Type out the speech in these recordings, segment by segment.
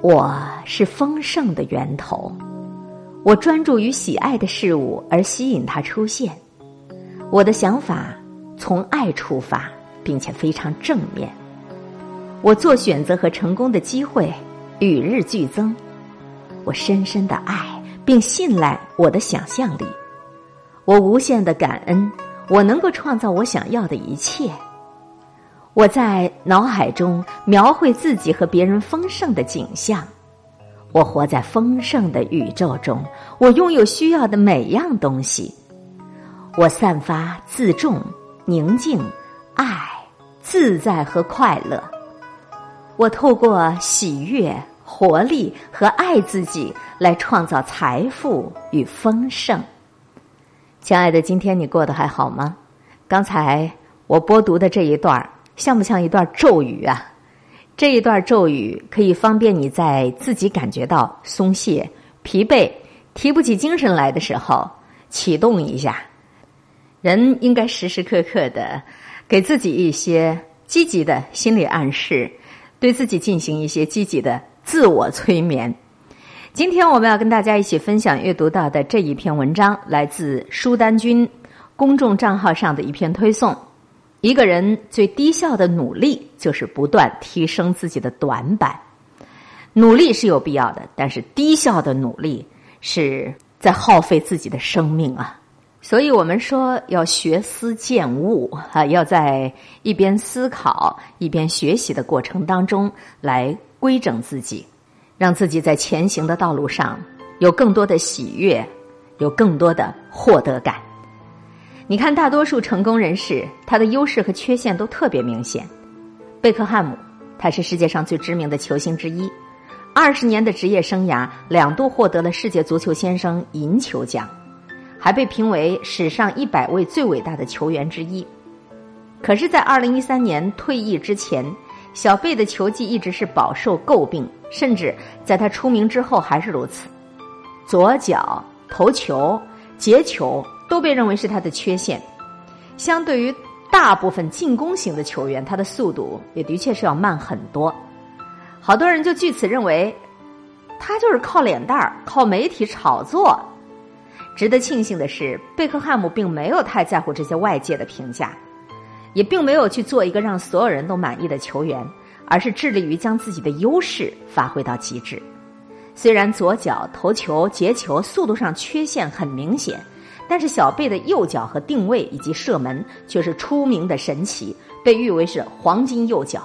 我是丰盛的源头，我专注于喜爱的事物而吸引它出现。我的想法从爱出发，并且非常正面。我做选择和成功的机会与日俱增。我深深的爱并信赖我的想象力。我无限的感恩，我能够创造我想要的一切。我在脑海中描绘自己和别人丰盛的景象。我活在丰盛的宇宙中，我拥有需要的每样东西。我散发自重、宁静、爱、自在和快乐。我透过喜悦、活力和爱自己来创造财富与丰盛。亲爱的，今天你过得还好吗？刚才我播读的这一段儿。像不像一段咒语啊？这一段咒语可以方便你在自己感觉到松懈、疲惫、提不起精神来的时候启动一下。人应该时时刻刻的给自己一些积极的心理暗示，对自己进行一些积极的自我催眠。今天我们要跟大家一起分享阅读到的这一篇文章，来自舒丹君公众账号上的一篇推送。一个人最低效的努力，就是不断提升自己的短板。努力是有必要的，但是低效的努力是在耗费自己的生命啊！所以我们说要学思践悟啊，要在一边思考一边学习的过程当中来规整自己，让自己在前行的道路上有更多的喜悦，有更多的获得感。你看，大多数成功人士，他的优势和缺陷都特别明显。贝克汉姆，他是世界上最知名的球星之一，二十年的职业生涯，两度获得了世界足球先生银球奖，还被评为史上一百位最伟大的球员之一。可是，在二零一三年退役之前，小贝的球技一直是饱受诟病，甚至在他出名之后还是如此。左脚投球、截球。都被认为是他的缺陷。相对于大部分进攻型的球员，他的速度也的确是要慢很多。好多人就据此认为，他就是靠脸蛋儿、靠媒体炒作。值得庆幸的是，贝克汉姆并没有太在乎这些外界的评价，也并没有去做一个让所有人都满意的球员，而是致力于将自己的优势发挥到极致。虽然左脚投球、截球速度上缺陷很明显。但是小贝的右脚和定位以及射门却是出名的神奇，被誉为是黄金右脚。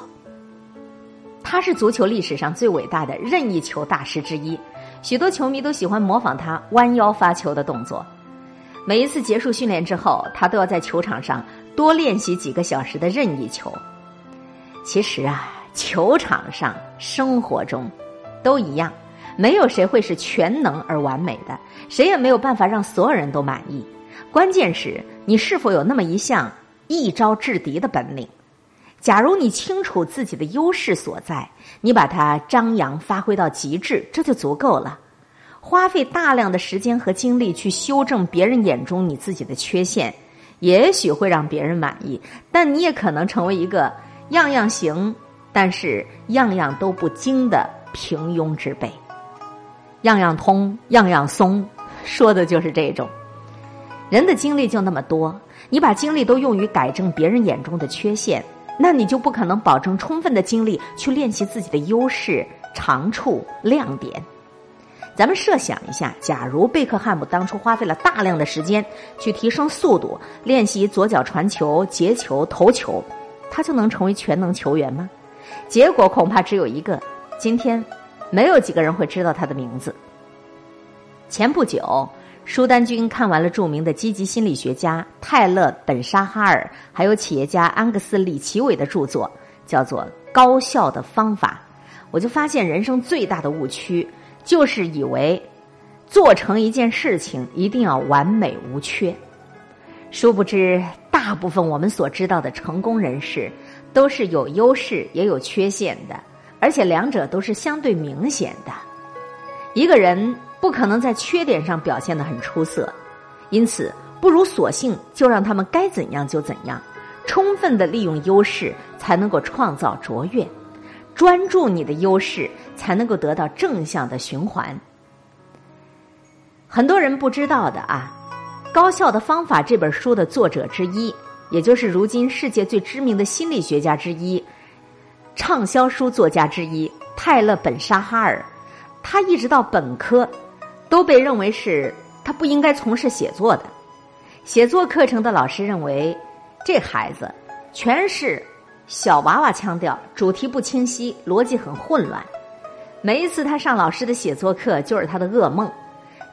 他是足球历史上最伟大的任意球大师之一，许多球迷都喜欢模仿他弯腰发球的动作。每一次结束训练之后，他都要在球场上多练习几个小时的任意球。其实啊，球场上、生活中都一样。没有谁会是全能而完美的，谁也没有办法让所有人都满意。关键是你是否有那么一项一招制敌的本领。假如你清楚自己的优势所在，你把它张扬发挥到极致，这就足够了。花费大量的时间和精力去修正别人眼中你自己的缺陷，也许会让别人满意，但你也可能成为一个样样行，但是样样都不精的平庸之辈。样样通，样样松，说的就是这种。人的精力就那么多，你把精力都用于改正别人眼中的缺陷，那你就不可能保证充分的精力去练习自己的优势、长处、亮点。咱们设想一下，假如贝克汉姆当初花费了大量的时间去提升速度，练习左脚传球、截球、投球，他就能成为全能球员吗？结果恐怕只有一个：今天。没有几个人会知道他的名字。前不久，舒丹君看完了著名的积极心理学家泰勒·本沙哈尔，还有企业家安格斯·李奇伟的著作，叫做《高效的方法》，我就发现人生最大的误区就是以为做成一件事情一定要完美无缺。殊不知，大部分我们所知道的成功人士都是有优势也有缺陷的。而且两者都是相对明显的，一个人不可能在缺点上表现的很出色，因此不如索性就让他们该怎样就怎样，充分的利用优势，才能够创造卓越。专注你的优势，才能够得到正向的循环。很多人不知道的啊，《高效的方法》这本书的作者之一，也就是如今世界最知名的心理学家之一、畅销书作家之一泰勒·本沙哈尔，他一直到本科都被认为是他不应该从事写作的。写作课程的老师认为，这孩子全是小娃娃腔调，主题不清晰，逻辑很混乱。每一次他上老师的写作课，就是他的噩梦。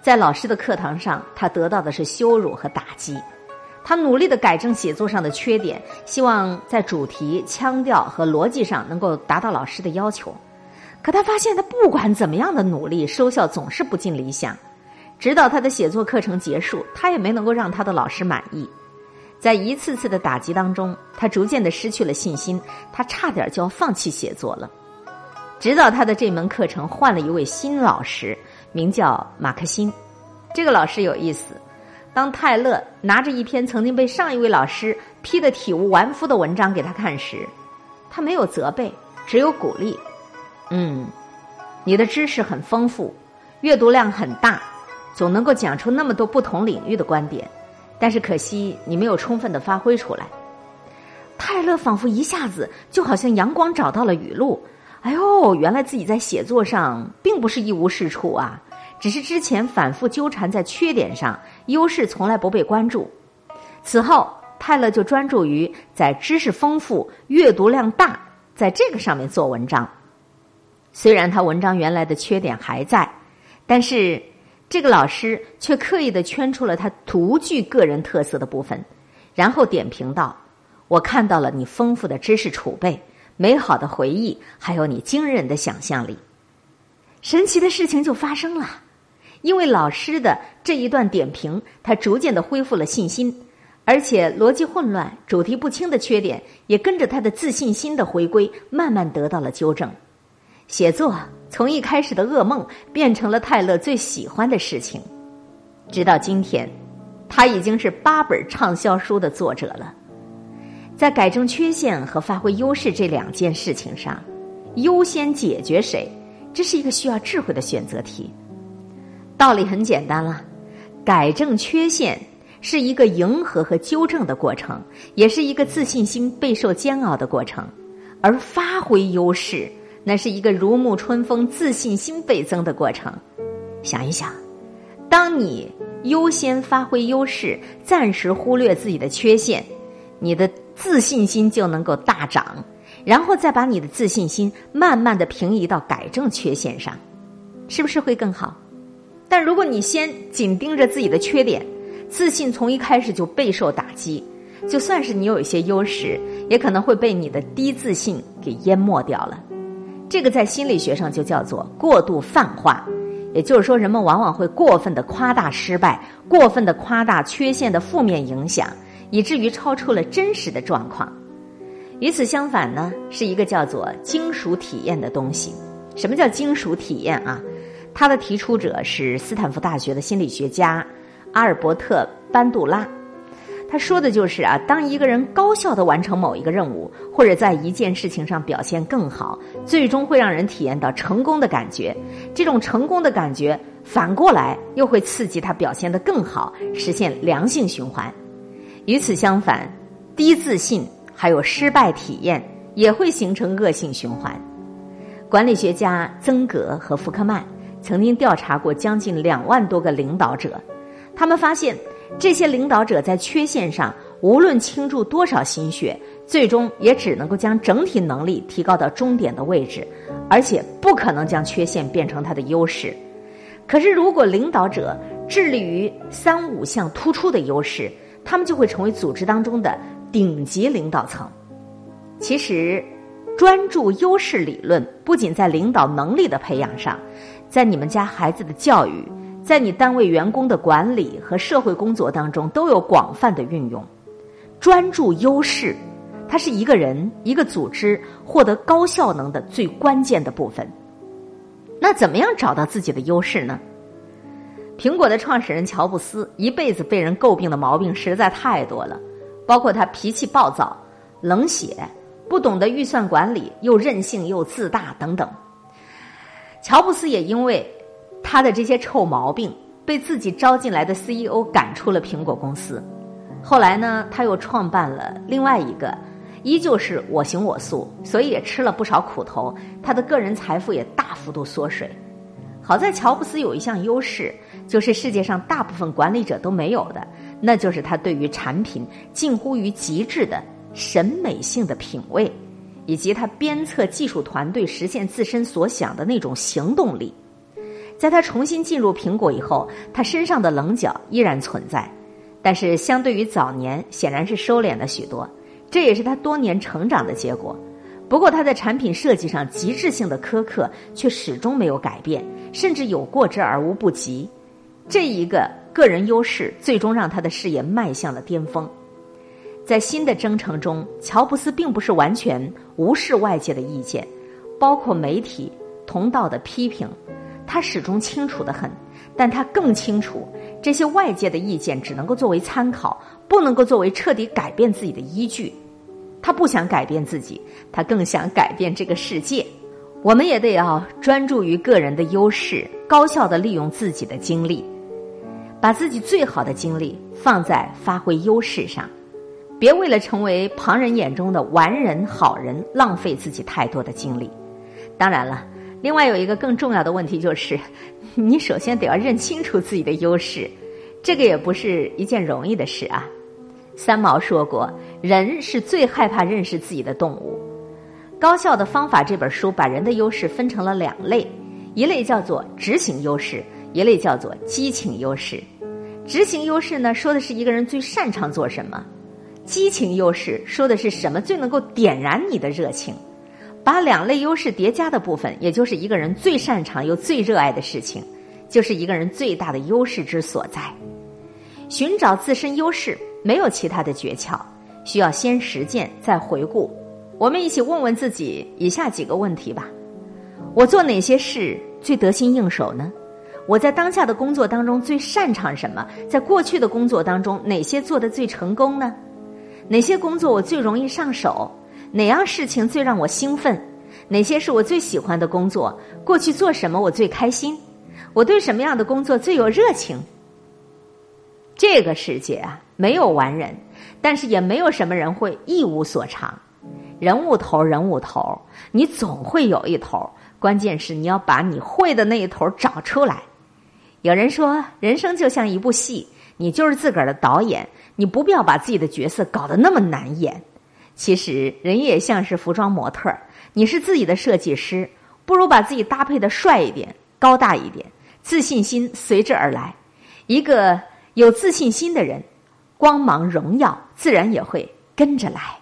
在老师的课堂上，他得到的是羞辱和打击。他努力的改正写作上的缺点，希望在主题、腔调和逻辑上能够达到老师的要求。可他发现，他不管怎么样的努力，收效总是不尽理想。直到他的写作课程结束，他也没能够让他的老师满意。在一次次的打击当中，他逐渐的失去了信心，他差点就要放弃写作了。直到他的这门课程换了一位新老师。名叫马克辛，这个老师有意思。当泰勒拿着一篇曾经被上一位老师批得体无完肤的文章给他看时，他没有责备，只有鼓励。嗯，你的知识很丰富，阅读量很大，总能够讲出那么多不同领域的观点，但是可惜你没有充分的发挥出来。泰勒仿佛一下子就好像阳光找到了雨露。哎呦，原来自己在写作上并不是一无是处啊，只是之前反复纠缠在缺点上，优势从来不被关注。此后，泰勒就专注于在知识丰富、阅读量大，在这个上面做文章。虽然他文章原来的缺点还在，但是这个老师却刻意的圈出了他独具个人特色的部分，然后点评道：“我看到了你丰富的知识储备。”美好的回忆，还有你惊人的想象力，神奇的事情就发生了。因为老师的这一段点评，他逐渐的恢复了信心，而且逻辑混乱、主题不清的缺点，也跟着他的自信心的回归，慢慢得到了纠正。写作从一开始的噩梦，变成了泰勒最喜欢的事情。直到今天，他已经是八本畅销书的作者了。在改正缺陷和发挥优势这两件事情上，优先解决谁？这是一个需要智慧的选择题。道理很简单了，改正缺陷是一个迎合和纠正的过程，也是一个自信心备受煎熬的过程；而发挥优势，那是一个如沐春风、自信心倍增的过程。想一想，当你优先发挥优势，暂时忽略自己的缺陷，你的。自信心就能够大涨，然后再把你的自信心慢慢的平移到改正缺陷上，是不是会更好？但如果你先紧盯着自己的缺点，自信从一开始就备受打击，就算是你有一些优势，也可能会被你的低自信给淹没掉了。这个在心理学上就叫做过度泛化，也就是说，人们往往会过分的夸大失败，过分的夸大缺陷的负面影响。以至于超出了真实的状况。与此相反呢，是一个叫做金属体验的东西。什么叫金属体验啊？它的提出者是斯坦福大学的心理学家阿尔伯特·班杜拉。他说的就是啊，当一个人高效的完成某一个任务，或者在一件事情上表现更好，最终会让人体验到成功的感觉。这种成功的感觉反过来又会刺激他表现得更好，实现良性循环。与此相反，低自信还有失败体验也会形成恶性循环。管理学家曾格和福克曼曾经调查过将近两万多个领导者，他们发现这些领导者在缺陷上无论倾注多少心血，最终也只能够将整体能力提高到终点的位置，而且不可能将缺陷变成他的优势。可是，如果领导者致力于三五项突出的优势，他们就会成为组织当中的顶级领导层。其实，专注优势理论不仅在领导能力的培养上，在你们家孩子的教育，在你单位员工的管理和社会工作当中都有广泛的运用。专注优势，它是一个人、一个组织获得高效能的最关键的部分。那怎么样找到自己的优势呢？苹果的创始人乔布斯一辈子被人诟病的毛病实在太多了，包括他脾气暴躁、冷血、不懂得预算管理，又任性又自大等等。乔布斯也因为他的这些臭毛病，被自己招进来的 CEO 赶出了苹果公司。后来呢，他又创办了另外一个，依旧是我行我素，所以也吃了不少苦头。他的个人财富也大幅度缩水。好在乔布斯有一项优势，就是世界上大部分管理者都没有的，那就是他对于产品近乎于极致的审美性的品味。以及他鞭策技术团队实现自身所想的那种行动力，在他重新进入苹果以后，他身上的棱角依然存在，但是相对于早年，显然是收敛了许多。这也是他多年成长的结果。不过他在产品设计上极致性的苛刻却始终没有改变，甚至有过之而无不及。这一个个人优势，最终让他的事业迈向了巅峰。在新的征程中，乔布斯并不是完全无视外界的意见，包括媒体同道的批评，他始终清楚的很。但他更清楚，这些外界的意见只能够作为参考，不能够作为彻底改变自己的依据。他不想改变自己，他更想改变这个世界。我们也得要专注于个人的优势，高效的利用自己的精力，把自己最好的精力放在发挥优势上。别为了成为旁人眼中的完人好人，浪费自己太多的精力。当然了，另外有一个更重要的问题就是，你首先得要认清楚自己的优势，这个也不是一件容易的事啊。三毛说过：“人是最害怕认识自己的动物。”《高效的方法》这本书把人的优势分成了两类，一类叫做执行优势，一类叫做激情优势。执行优势呢，说的是一个人最擅长做什么。激情优势说的是什么最能够点燃你的热情？把两类优势叠加的部分，也就是一个人最擅长又最热爱的事情，就是一个人最大的优势之所在。寻找自身优势没有其他的诀窍，需要先实践再回顾。我们一起问问自己以下几个问题吧：我做哪些事最得心应手呢？我在当下的工作当中最擅长什么？在过去的工作当中哪些做的最成功呢？哪些工作我最容易上手？哪样事情最让我兴奋？哪些是我最喜欢的工作？过去做什么我最开心？我对什么样的工作最有热情？这个世界啊，没有完人，但是也没有什么人会一无所长。人物头，人物头，你总会有一头。关键是你要把你会的那一头找出来。有人说，人生就像一部戏，你就是自个儿的导演。你不必要把自己的角色搞得那么难演。其实人也像是服装模特，你是自己的设计师，不如把自己搭配的帅一点、高大一点，自信心随之而来。一个有自信心的人，光芒荣耀自然也会跟着来。